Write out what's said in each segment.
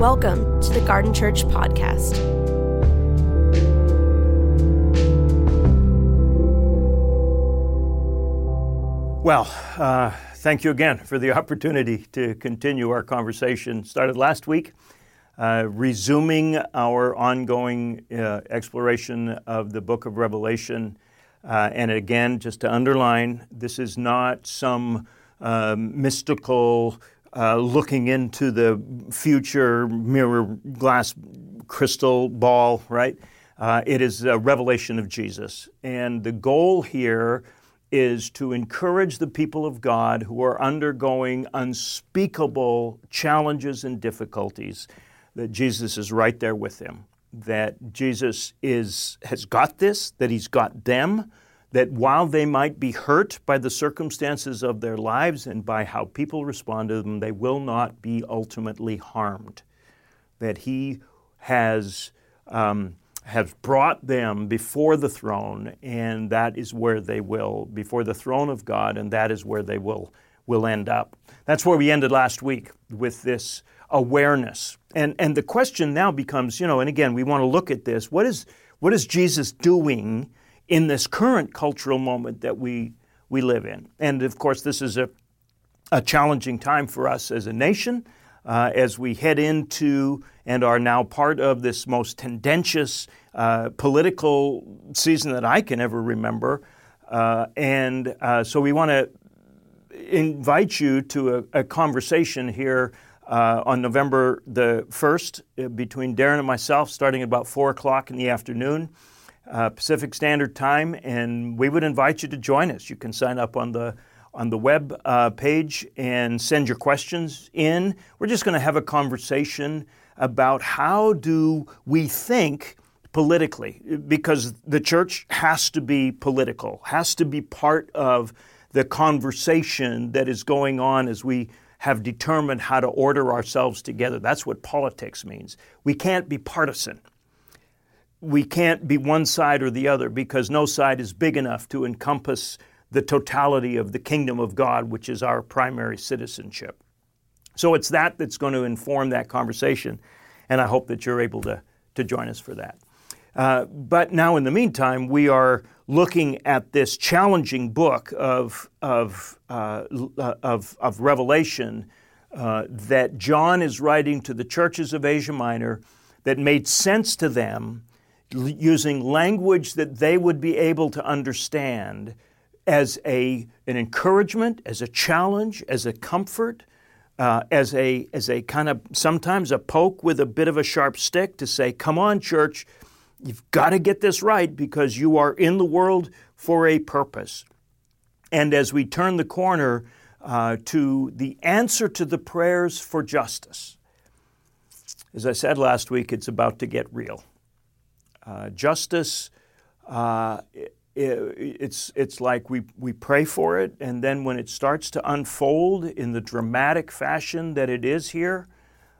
Welcome to the Garden Church Podcast. Well, uh, thank you again for the opportunity to continue our conversation. Started last week, uh, resuming our ongoing uh, exploration of the book of Revelation. Uh, and again, just to underline, this is not some um, mystical uh, looking into the future mirror glass crystal ball, right? Uh, it is a revelation of Jesus. And the goal here is to encourage the people of God who are undergoing unspeakable challenges and difficulties that Jesus is right there with them, that Jesus is, has got this, that he's got them, that while they might be hurt by the circumstances of their lives and by how people respond to them, they will not be ultimately harmed. That He has, um, has brought them before the throne, and that is where they will, before the throne of God, and that is where they will, will end up. That's where we ended last week with this awareness. And, and the question now becomes, you know, and again, we want to look at this what is, what is Jesus doing? In this current cultural moment that we, we live in. And of course, this is a, a challenging time for us as a nation uh, as we head into and are now part of this most tendentious uh, political season that I can ever remember. Uh, and uh, so we want to invite you to a, a conversation here uh, on November the 1st uh, between Darren and myself, starting at about 4 o'clock in the afternoon uh, Pacific Standard Time, and we would invite you to join us. You can sign up on the on the web uh, page and send your questions in. We're just going to have a conversation about how do we think politically, because the church has to be political, has to be part of the conversation that is going on as we have determined how to order ourselves together. That's what politics means. We can't be partisan we can't be one side or the other because no side is big enough to encompass the totality of the kingdom of God, which is our primary citizenship. So it's that that's going to inform that conversation, and I hope that you're able to, to join us for that. Uh, but now, in the meantime, we are looking at this challenging book of, of, uh, of, of Revelation uh, that John is writing to the churches of Asia Minor that made sense to them using language that they would be able to understand as a, an encouragement, as a challenge, as a comfort, uh, as, a, as a kind of sometimes a poke with a bit of a sharp stick to say, come on, church, you've got to get this right because you are in the world for a purpose. And as we turn the corner uh, to the answer to the prayers for justice, as I said last week, it's about to get real. Uh, justice, uh, it, it's, it's like we, we pray for it, and then when it starts to unfold in the dramatic fashion that it is here,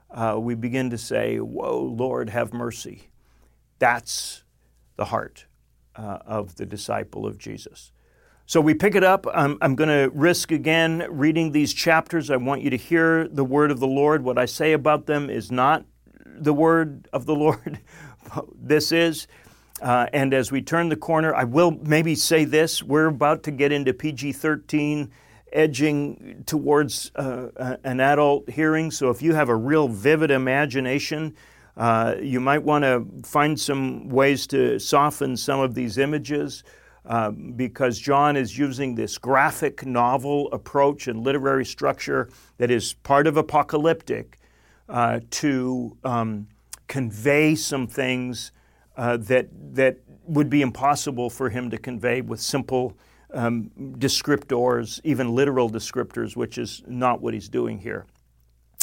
uh, we begin to say, Whoa, Lord, have mercy. That's the heart uh, of the disciple of Jesus. So we pick it up. I'm, I'm going to risk again reading these chapters. I want you to hear the word of the Lord. What I say about them is not the word of the Lord, this is. Uh, and as we turn the corner, I will maybe say this we're about to get into PG 13, edging towards uh, an adult hearing. So if you have a real vivid imagination, uh, you might want to find some ways to soften some of these images. Uh, because John is using this graphic novel approach and literary structure that is part of apocalyptic uh, to um, convey some things uh, that that would be impossible for him to convey with simple um, descriptors, even literal descriptors, which is not what he's doing here.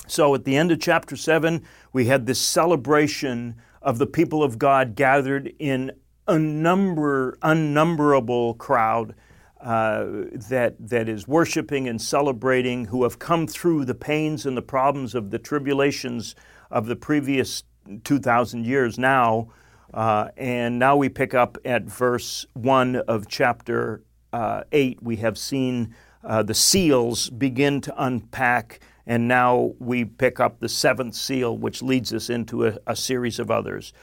So at the end of chapter 7, we had this celebration of the people of God gathered in a number, unnumberable crowd uh, that, that is worshiping and celebrating, who have come through the pains and the problems of the tribulations of the previous 2,000 years now. Uh, and now we pick up at verse 1 of chapter uh, 8. We have seen uh, the seals begin to unpack And now we pick up the seventh seal, which leads us into a, a series of others.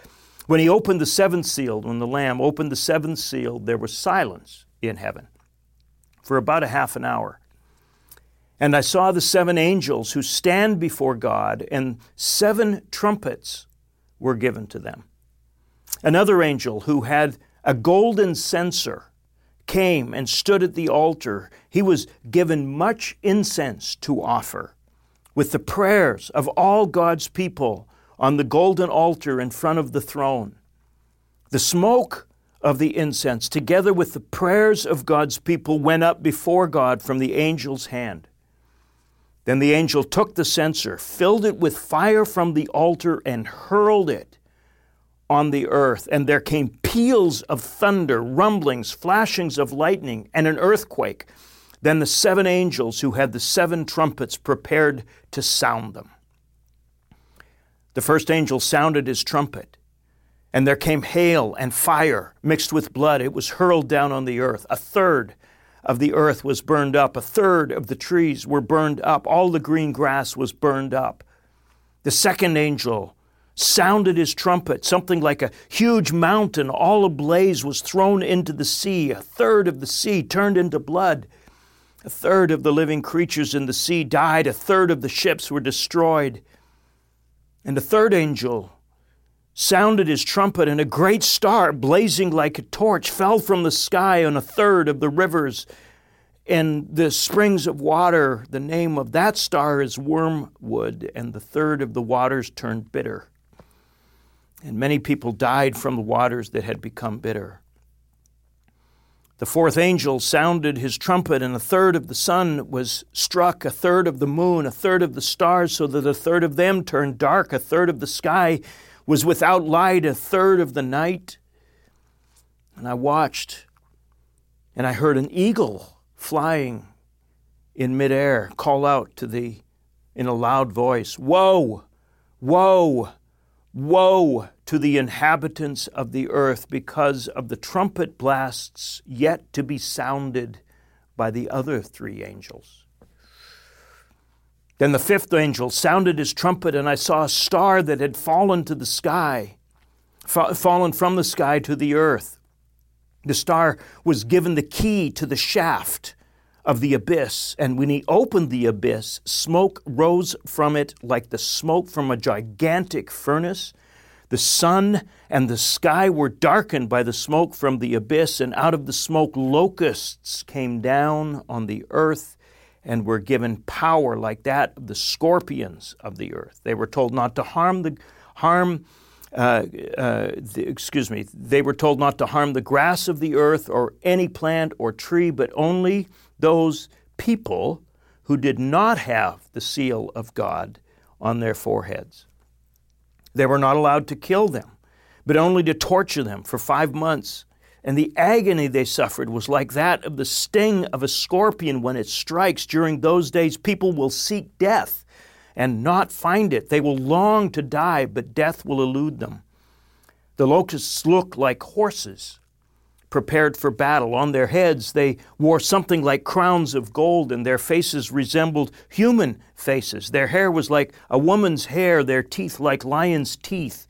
When he opened the seventh seal, when the Lamb opened the seventh seal, there was silence in heaven for about a half an hour. And I saw the seven angels who stand before God, and seven trumpets were given to them. Another angel who had a golden censer came and stood at the altar. He was given much incense to offer with the prayers of all God's people on the golden altar in front of the throne. The smoke of the incense, together with the prayers of God's people, went up before God from the angel's hand. Then the angel took the censer, filled it with fire from the altar, and hurled it on the earth. And there came peals of thunder, rumblings, flashings of lightning, and an earthquake. Then the seven angels who had the seven trumpets prepared to sound them. The first angel sounded his trumpet, and there came hail and fire mixed with blood. It was hurled down on the earth. A third of the earth was burned up. A third of the trees were burned up. All the green grass was burned up. The second angel sounded his trumpet. Something like a huge mountain, all ablaze, was thrown into the sea. A third of the sea turned into blood. A third of the living creatures in the sea died. A third of the ships were destroyed. And the third angel sounded his trumpet, and a great star, blazing like a torch, fell from the sky on a third of the rivers and the springs of water. The name of that star is Wormwood, and the third of the waters turned bitter. And many people died from the waters that had become bitter. The fourth angel sounded his trumpet, and a third of the sun was struck, a third of the moon, a third of the stars, so that a third of them turned dark, a third of the sky was without light, a third of the night. And I watched, and I heard an eagle flying in midair call out to thee in a loud voice Woe! Woe! Woe to the inhabitants of the earth because of the trumpet blasts yet to be sounded by the other three angels. Then the fifth angel sounded his trumpet, and I saw a star that had fallen to the sky, fallen from the sky to the earth. The star was given the key to the shaft of the abyss, and when he opened the abyss, smoke rose from it like the smoke from a gigantic furnace. The sun and the sky were darkened by the smoke from the abyss, and out of the smoke locusts came down on the earth and were given power like that of the scorpions of the earth. They were told not to harm the harm. Uh, uh, the, excuse me. They were told not to harm the grass of the earth or any plant or tree, but only those people who did not have the seal of God on their foreheads. They were not allowed to kill them, but only to torture them for five months. And the agony they suffered was like that of the sting of a scorpion when it strikes. During those days, people will seek death and not find it. They will long to die, but death will elude them. The locusts look like horses prepared for battle. On their heads, they wore something like crowns of gold, and their faces resembled human faces. Their hair was like a woman's hair, their teeth like lion's teeth.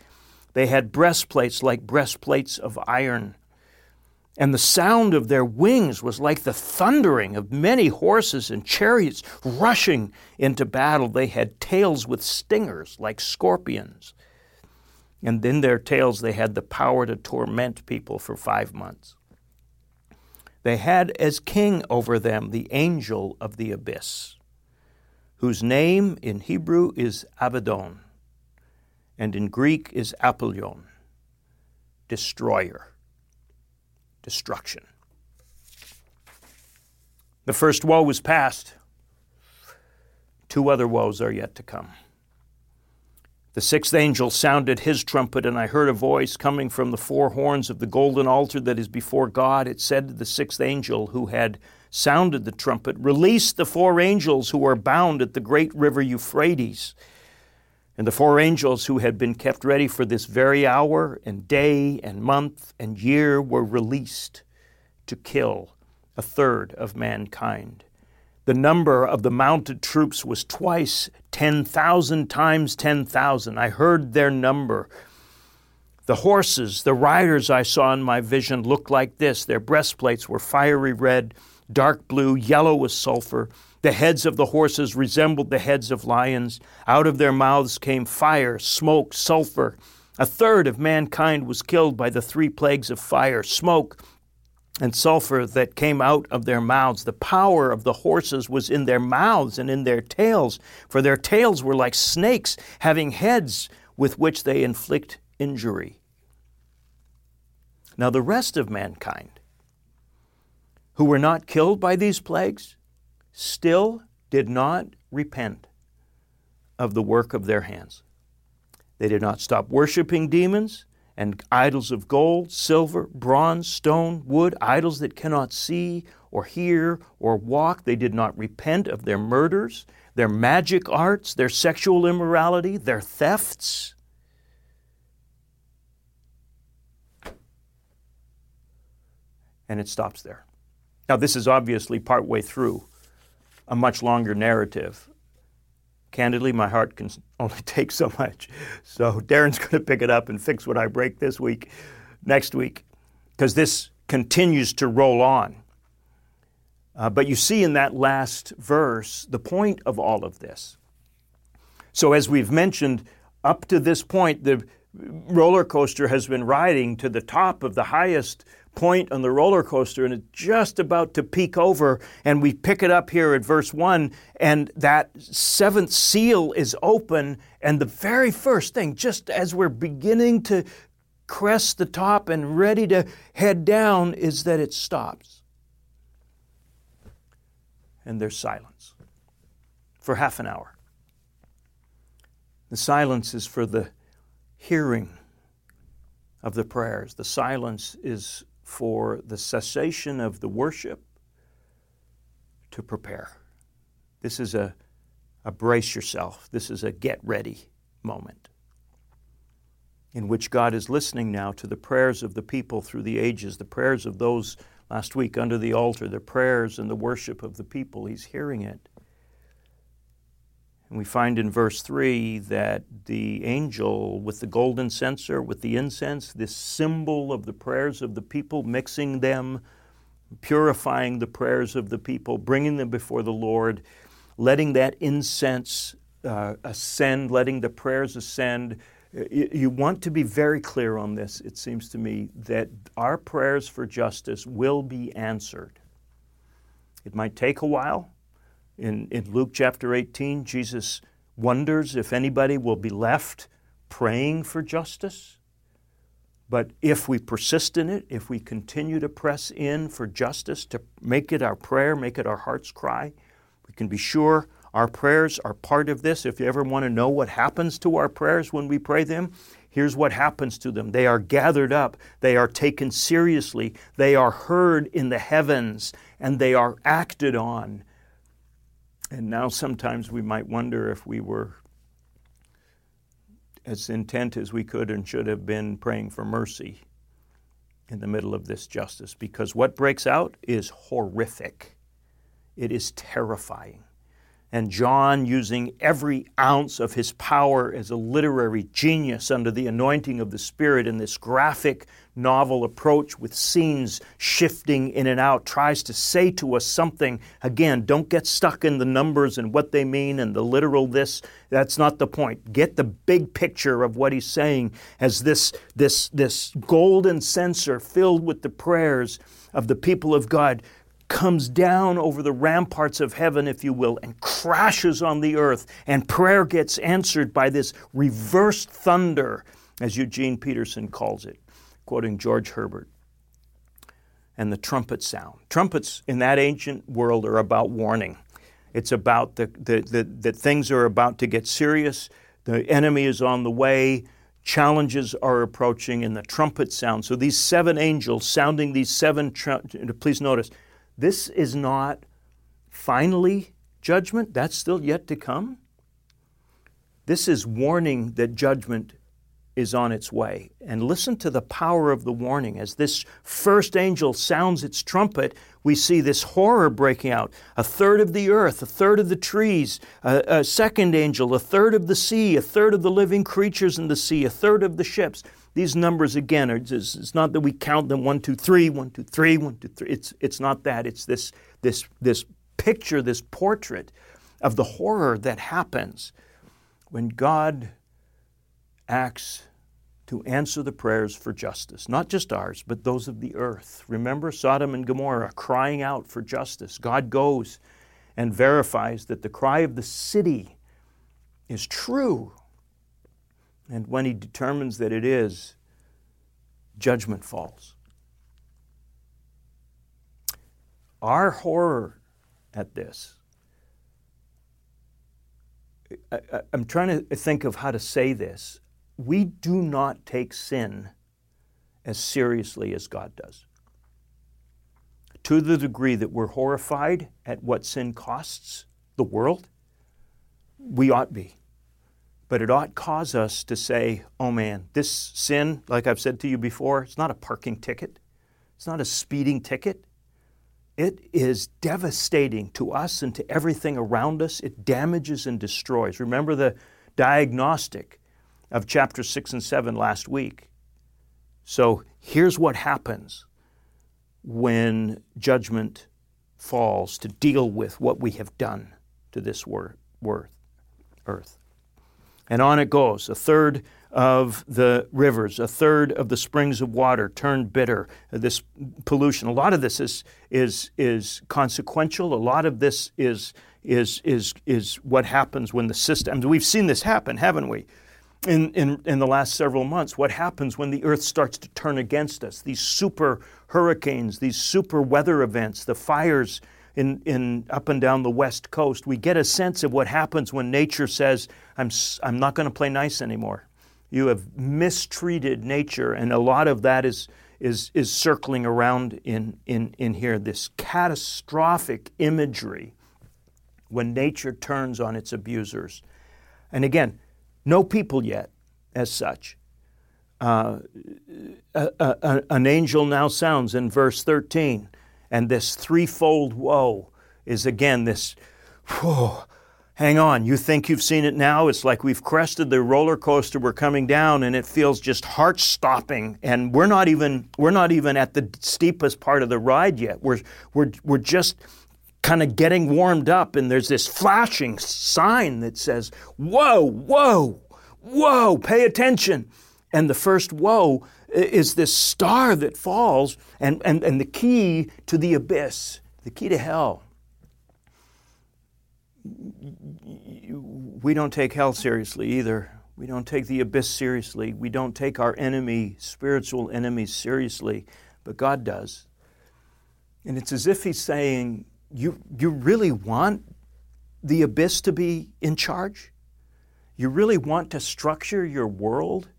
They had breastplates like breastplates of iron. And the sound of their wings was like the thundering of many horses and chariots rushing into battle. They had tails with stingers like scorpions. And in their tails, they had the power to torment people for five months. They had as king over them the angel of the abyss, whose name in Hebrew is Abaddon, and in Greek is Apollyon, destroyer, destruction. The first woe was past. Two other woes are yet to come. The sixth angel sounded his trumpet, and I heard a voice coming from the four horns of the golden altar that is before God. It said to the sixth angel who had sounded the trumpet, Release the four angels who are bound at the great river Euphrates. And the four angels who had been kept ready for this very hour and day and month and year were released to kill a third of mankind The number of the mounted troops was twice 10,000 times 10,000. I heard their number. The horses, the riders I saw in my vision looked like this. Their breastplates were fiery red, dark blue, yellow with sulfur. The heads of the horses resembled the heads of lions. Out of their mouths came fire, smoke, sulfur. A third of mankind was killed by the three plagues of fire, smoke, and sulfur that came out of their mouths. The power of the horses was in their mouths and in their tails, for their tails were like snakes, having heads with which they inflict injury. Now, the rest of mankind, who were not killed by these plagues, still did not repent of the work of their hands. They did not stop worshiping demons and idols of gold, silver, bronze, stone, wood, idols that cannot see or hear or walk. They did not repent of their murders, their magic arts, their sexual immorality, their thefts. And it stops there. Now, this is obviously partway through a much longer narrative candidly, my heart can only take so much. So Darren's going to pick it up and fix what I break this week, next week, because this continues to roll on. Uh, but you see in that last verse the point of all of this. So, as we've mentioned, up to this point, the roller coaster has been riding to the top of the highest point on the roller coaster and it's just about to peak over. And we pick it up here at verse 1, and that seventh seal is open. And the very first thing, just as we're beginning to crest the top and ready to head down, is that it stops. And there's silence for half an hour. The silence is for the hearing of the prayers. The silence is for the cessation of the worship to prepare. This is a, a brace yourself, this is a get ready moment in which God is listening now to the prayers of the people through the ages, the prayers of those last week under the altar, the prayers and the worship of the people. He's hearing it. And we find in verse 3 that the angel with the golden censer, with the incense, this symbol of the prayers of the people, mixing them, purifying the prayers of the people, bringing them before the Lord, letting that incense uh, ascend, letting the prayers ascend. You want to be very clear on this, it seems to me, that our prayers for justice will be answered. It might take a while. In, in Luke chapter 18, Jesus wonders if anybody will be left praying for justice. But if we persist in it, if we continue to press in for justice, to make it our prayer, make it our heart's cry, we can be sure our prayers are part of this. If you ever want to know what happens to our prayers when we pray them, here's what happens to them they are gathered up, they are taken seriously, they are heard in the heavens, and they are acted on and now sometimes we might wonder if we were as intent as we could and should have been praying for mercy in the middle of this justice because what breaks out is horrific. It is terrifying. And John, using every ounce of his power as a literary genius under the anointing of the Spirit in this graphic novel approach with scenes shifting in and out, tries to say to us something. Again, don't get stuck in the numbers and what they mean and the literal this. That's not the point. Get the big picture of what he's saying as this, this, this golden censer filled with the prayers of the people of God comes down over the ramparts of heaven, if you will, and crashes on the earth, and prayer gets answered by this reversed thunder, as Eugene Peterson calls it quoting George Herbert, and the trumpet sound. Trumpets in that ancient world are about warning. It's about the, the, the, that things are about to get serious, the enemy is on the way, challenges are approaching, and the trumpet sound. So these seven angels sounding these seven, tr- please notice, this is not finally judgment, that's still yet to come. This is warning that judgment is on its way. And listen to the power of the warning. As this first angel sounds its trumpet, we see this horror breaking out. A third of the earth, a third of the trees, a, a second angel, a third of the sea, a third of the living creatures in the sea, a third of the ships. These numbers, again, are just, it's not that we count them one, two, three, one, two, three, one, two, three. It's, it's not that. It's this, this, this picture, this portrait of the horror that happens when God acts to answer the prayers for justice, not just ours, but those of the earth. Remember Sodom and Gomorrah crying out for justice. God goes and verifies that the cry of the city is true. And when he determines that it is, judgment falls. Our horror at this I, am trying to think of how to say this. We do not take sin as seriously as God does. To the degree that we're horrified at what sin costs the world, we ought be. But it ought cause us to say, oh man, this sin, like I've said to you before, it's not a parking ticket, it's not a speeding ticket, it is devastating to us and to everything around us. It damages and destroys. Remember the diagnostic of chapter 6 and 7 last week. So here's what happens when judgment falls to deal with what we have done to this wor- earth. And on it goes. A third of the rivers, a third of the springs of water turned bitter. Uh, this pollution, a lot of this is, is, is consequential. A lot of this is, is, is, is what happens when the systems, we've seen this happen, haven't we? In, in, in the last several months, what happens when the earth starts to turn against us? These super hurricanes, these super weather events, the fires in, in up and down the west coast. We get a sense of what happens when nature says, I'm, I'm not going to play nice anymore. You have mistreated nature, and a lot of that is, is, is circling around in, in, in here. This catastrophic imagery when nature turns on its abusers. And again, no people yet as such. Uh, a, a, an angel now sounds in verse 13, and this threefold woe is again this whew, hang on, you think you've seen it now? It's like we've crested the roller coaster, we're coming down, and it feels just heart stopping. And we're not even we're not even at the steepest part of the ride yet. We're we're we're just kind of getting warmed up, and there's this flashing sign that says, Whoa, whoa, whoa, pay attention. And the first whoa is this star that falls, and, and, and the key to the abyss, the key to hell we don't take hell seriously either. We don't take the abyss seriously. We don't take our enemy, spiritual enemies, seriously, but God does. And it's as if He's saying, You, you really want the abyss to be in charge? You really want to structure your world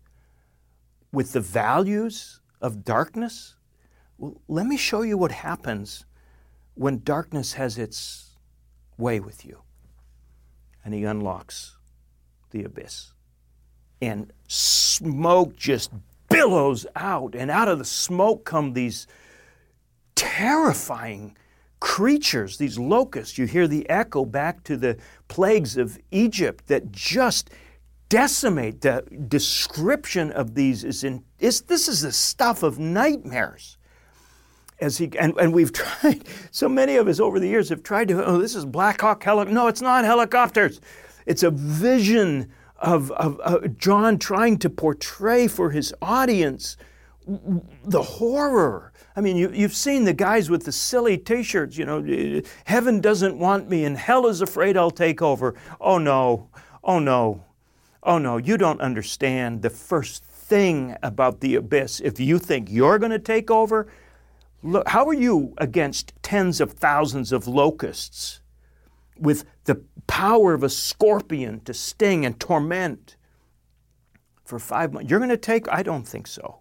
with the values of darkness? Well, let me show you what happens when darkness has its way with you and he unlocks the abyss. And smoke just billows out, and out of the smoke come these terrifying creatures, these locusts. You hear the echo back to the plagues of Egypt that just decimate. The description of these is in is, this is the stuff of nightmares as he and, and we've tried so many of us over the years have tried to oh this is black hawk helicopter no it's not helicopters. It's a vision of, of uh, john trying to portray for his audience the horror. I mean you, you've seen the guys with the silly t-shirts you know heaven doesn't want me and hell is afraid i'll take over. Oh no. Oh no. Oh no. You don't understand the first thing about the abyss. If you think you're going to take over how are you against tens of thousands of locusts with the power of a scorpion to sting and torment for five months? You're going to take? I don't think so.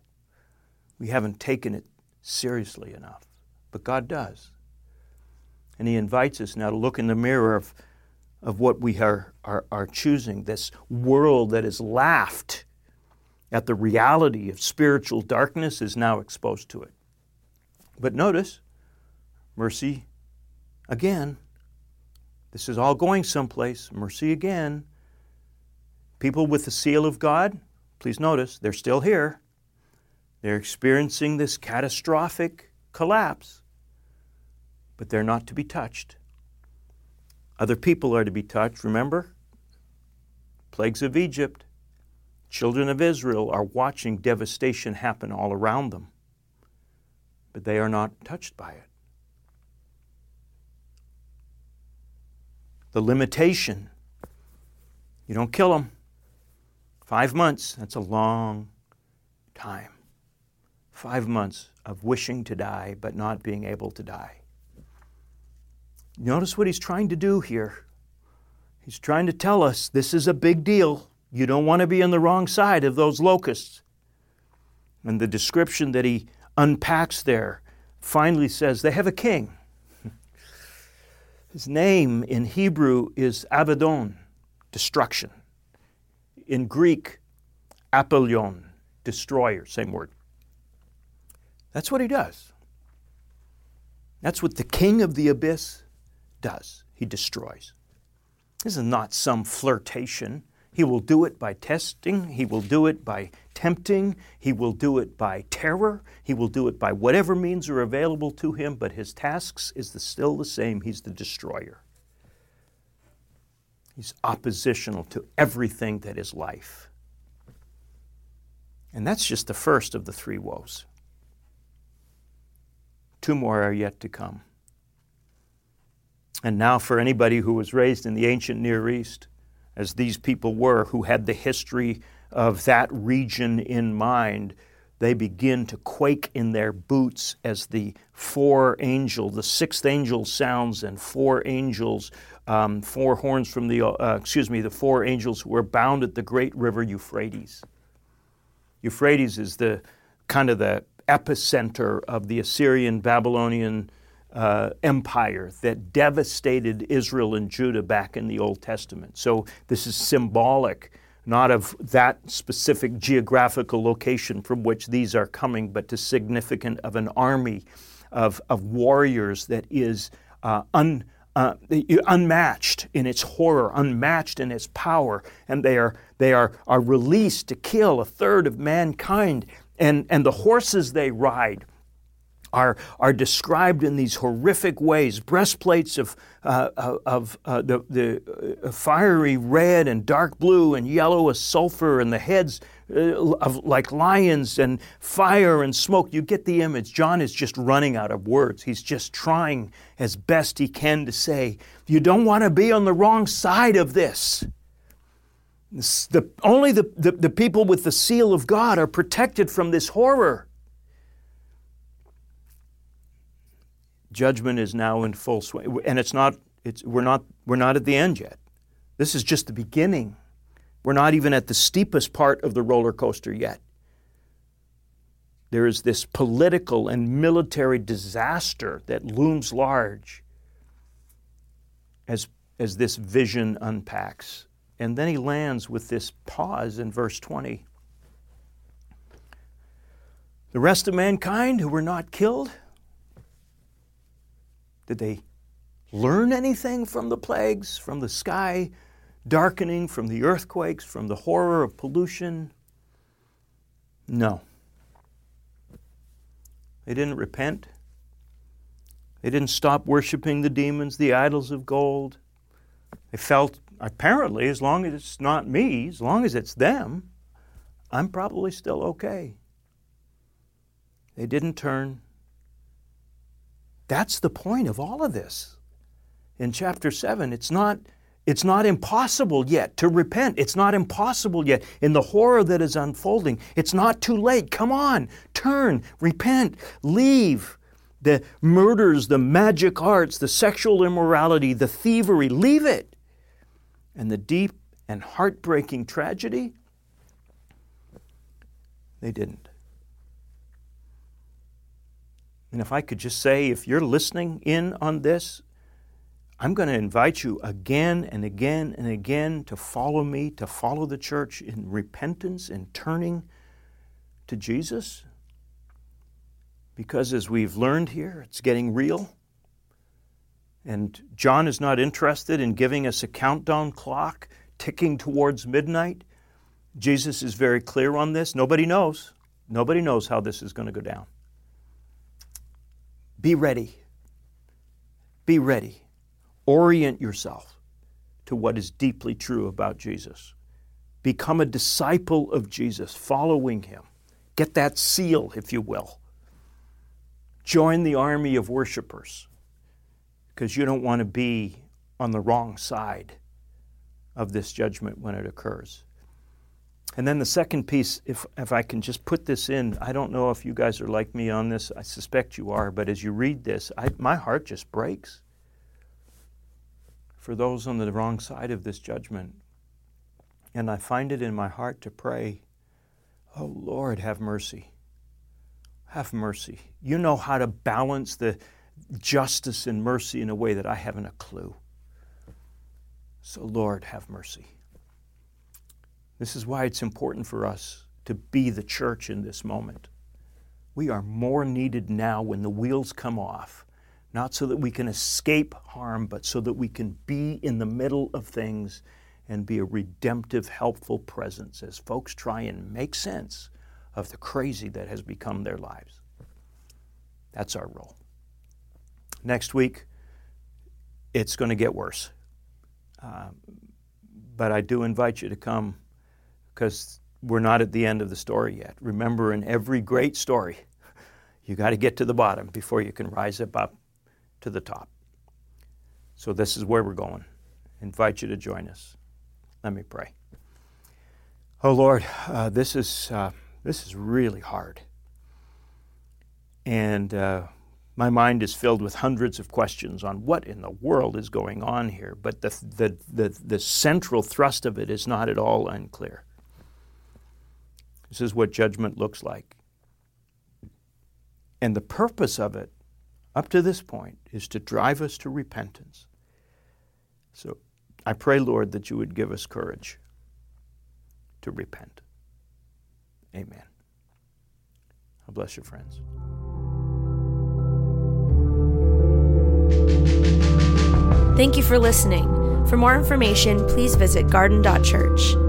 We haven't taken it seriously enough. But God does. And He invites us now to look in the mirror of, of what we are, are, are choosing this world that has laughed at the reality of spiritual darkness is now exposed to it. But notice, Mercy again. This is all going someplace. Mercy again. People with the seal of God, please notice, they're still here. They're experiencing this catastrophic collapse, but they're not to be touched. Other people are to be touched, remember? Plagues of Egypt. Children of Israel are watching devastation happen all around them, but they are not touched by it. The limitation you don't kill them. Five months, that's a long time. Five months of wishing to die but not being able to die. Notice what he's trying to do here. He's trying to tell us this is a big deal. You don't want to be on the wrong side of those locusts. And the description that he unpacks there finally says they have a king. His name in Hebrew is Abaddon, destruction. In Greek, Apollyon, destroyer, same word. That's what he does. That's what the king of the abyss does. He destroys. This is not some flirtation. He will do it by testing, he will do it by tempting, he will do it by terror, he will do it by whatever means are available to him, but his tasks is the, still the same. He's the destroyer. He's oppositional to everything that is life. And that's just the first of the three woes. Two more are yet to come. And now, for anybody who was raised in the ancient Near East, as these people were, who had the history of that region in mind, they begin to quake in their boots as the four angel, the sixth angel sounds, and four angels, um, four horns from the, uh, excuse me, the four angels who were bound at the great river Euphrates. Euphrates is the kind of the epicenter of the Assyrian Babylonian uh, empire that devastated Israel and Judah back in the Old Testament. So this is symbolic, not of that specific geographical location from which these are coming, but to significant of an army of, of warriors that is uh, un, uh, unmatched in its horror, unmatched in its power, and they are they are, are released to kill a third of mankind. And, and the horses they ride are, are described in these horrific ways breastplates of, uh, uh of uh, the, the uh, fiery red and dark blue and yellow as sulfur, and the heads uh, of, like lions, and fire and smoke. You get the image. John is just running out of words. He's just trying as best he can to say, You don't want to be on the wrong side of this. The, only the, the, the people with the seal of God are protected from this horror. Judgment is now in full swing, and it's not. It's, we're not. We're not at the end yet. This is just the beginning. We're not even at the steepest part of the roller coaster yet. There is this political and military disaster that looms large as, as this vision unpacks. And then he lands with this pause in verse 20. The rest of mankind who were not killed, did they learn anything from the plagues, from the sky darkening, from the earthquakes, from the horror of pollution? No. They didn't repent. They didn't stop worshiping the demons, the idols of gold. They felt apparently, as long as it's not me, as long as it's them, I'm probably still okay. They didn't turn. That's the point of all of this. In chapter 7, it's not, it's not impossible yet to repent. It's not impossible yet in the horror that is unfolding. It's not too late. Come on, turn, repent, leave the murders, the magic arts, the sexual immorality, the thievery. Leave it and the deep and heartbreaking tragedy? They didn't. And if I could just say, if you're listening in on this, I'm going to invite you again and again and again to follow me, to follow the church in repentance and turning to Jesus. Because as we've learned here, it's getting real. And John is not interested in giving us a countdown clock ticking towards midnight. Jesus is very clear on this. Nobody knows. Nobody knows how this is going to go down. Be ready. Be ready. Orient yourself to what is deeply true about Jesus. Become a disciple of Jesus, following him. Get that seal, if you will. Join the army of worshipers because you don't want to be on the wrong side of this judgment when it occurs. And then the second piece, if, if I can just put this in, I don't know if you guys are like me on this. I suspect you are, but as you read this, I, my heart just breaks for those on the wrong side of this judgment. And I find it in my heart to pray, Oh Lord, have mercy. Have mercy. You know how to balance the justice and mercy in a way that I haven't a clue. So, Lord, have mercy. This is why it's important for us to be the church in this moment. We are more needed now when the wheels come off, not so that we can escape harm, but so that we can be in the middle of things and be a redemptive, helpful presence as folks try and make sense of the crazy that has become their lives. That's our role. Next week, it's going to get worse. Uh, but I do invite you to come because we're not at the end of the story yet. Remember, in every great story, you got to get to the bottom before you can rise up, up to the top. So, this is where we're going. I invite you to join us. Let me pray. Oh Lord, uh, this is uh, this is really hard, and uh, my mind is filled with hundreds of questions on what in the world is going on here. But the the the, the central thrust of it is not at all unclear. This is what judgment looks like. And the purpose of it, up to this point, is to drive us to repentance. So I pray, Lord, that you would give us courage to repent. Amen. I bless your friends. Thank you for listening. For more information, please visit garden.church.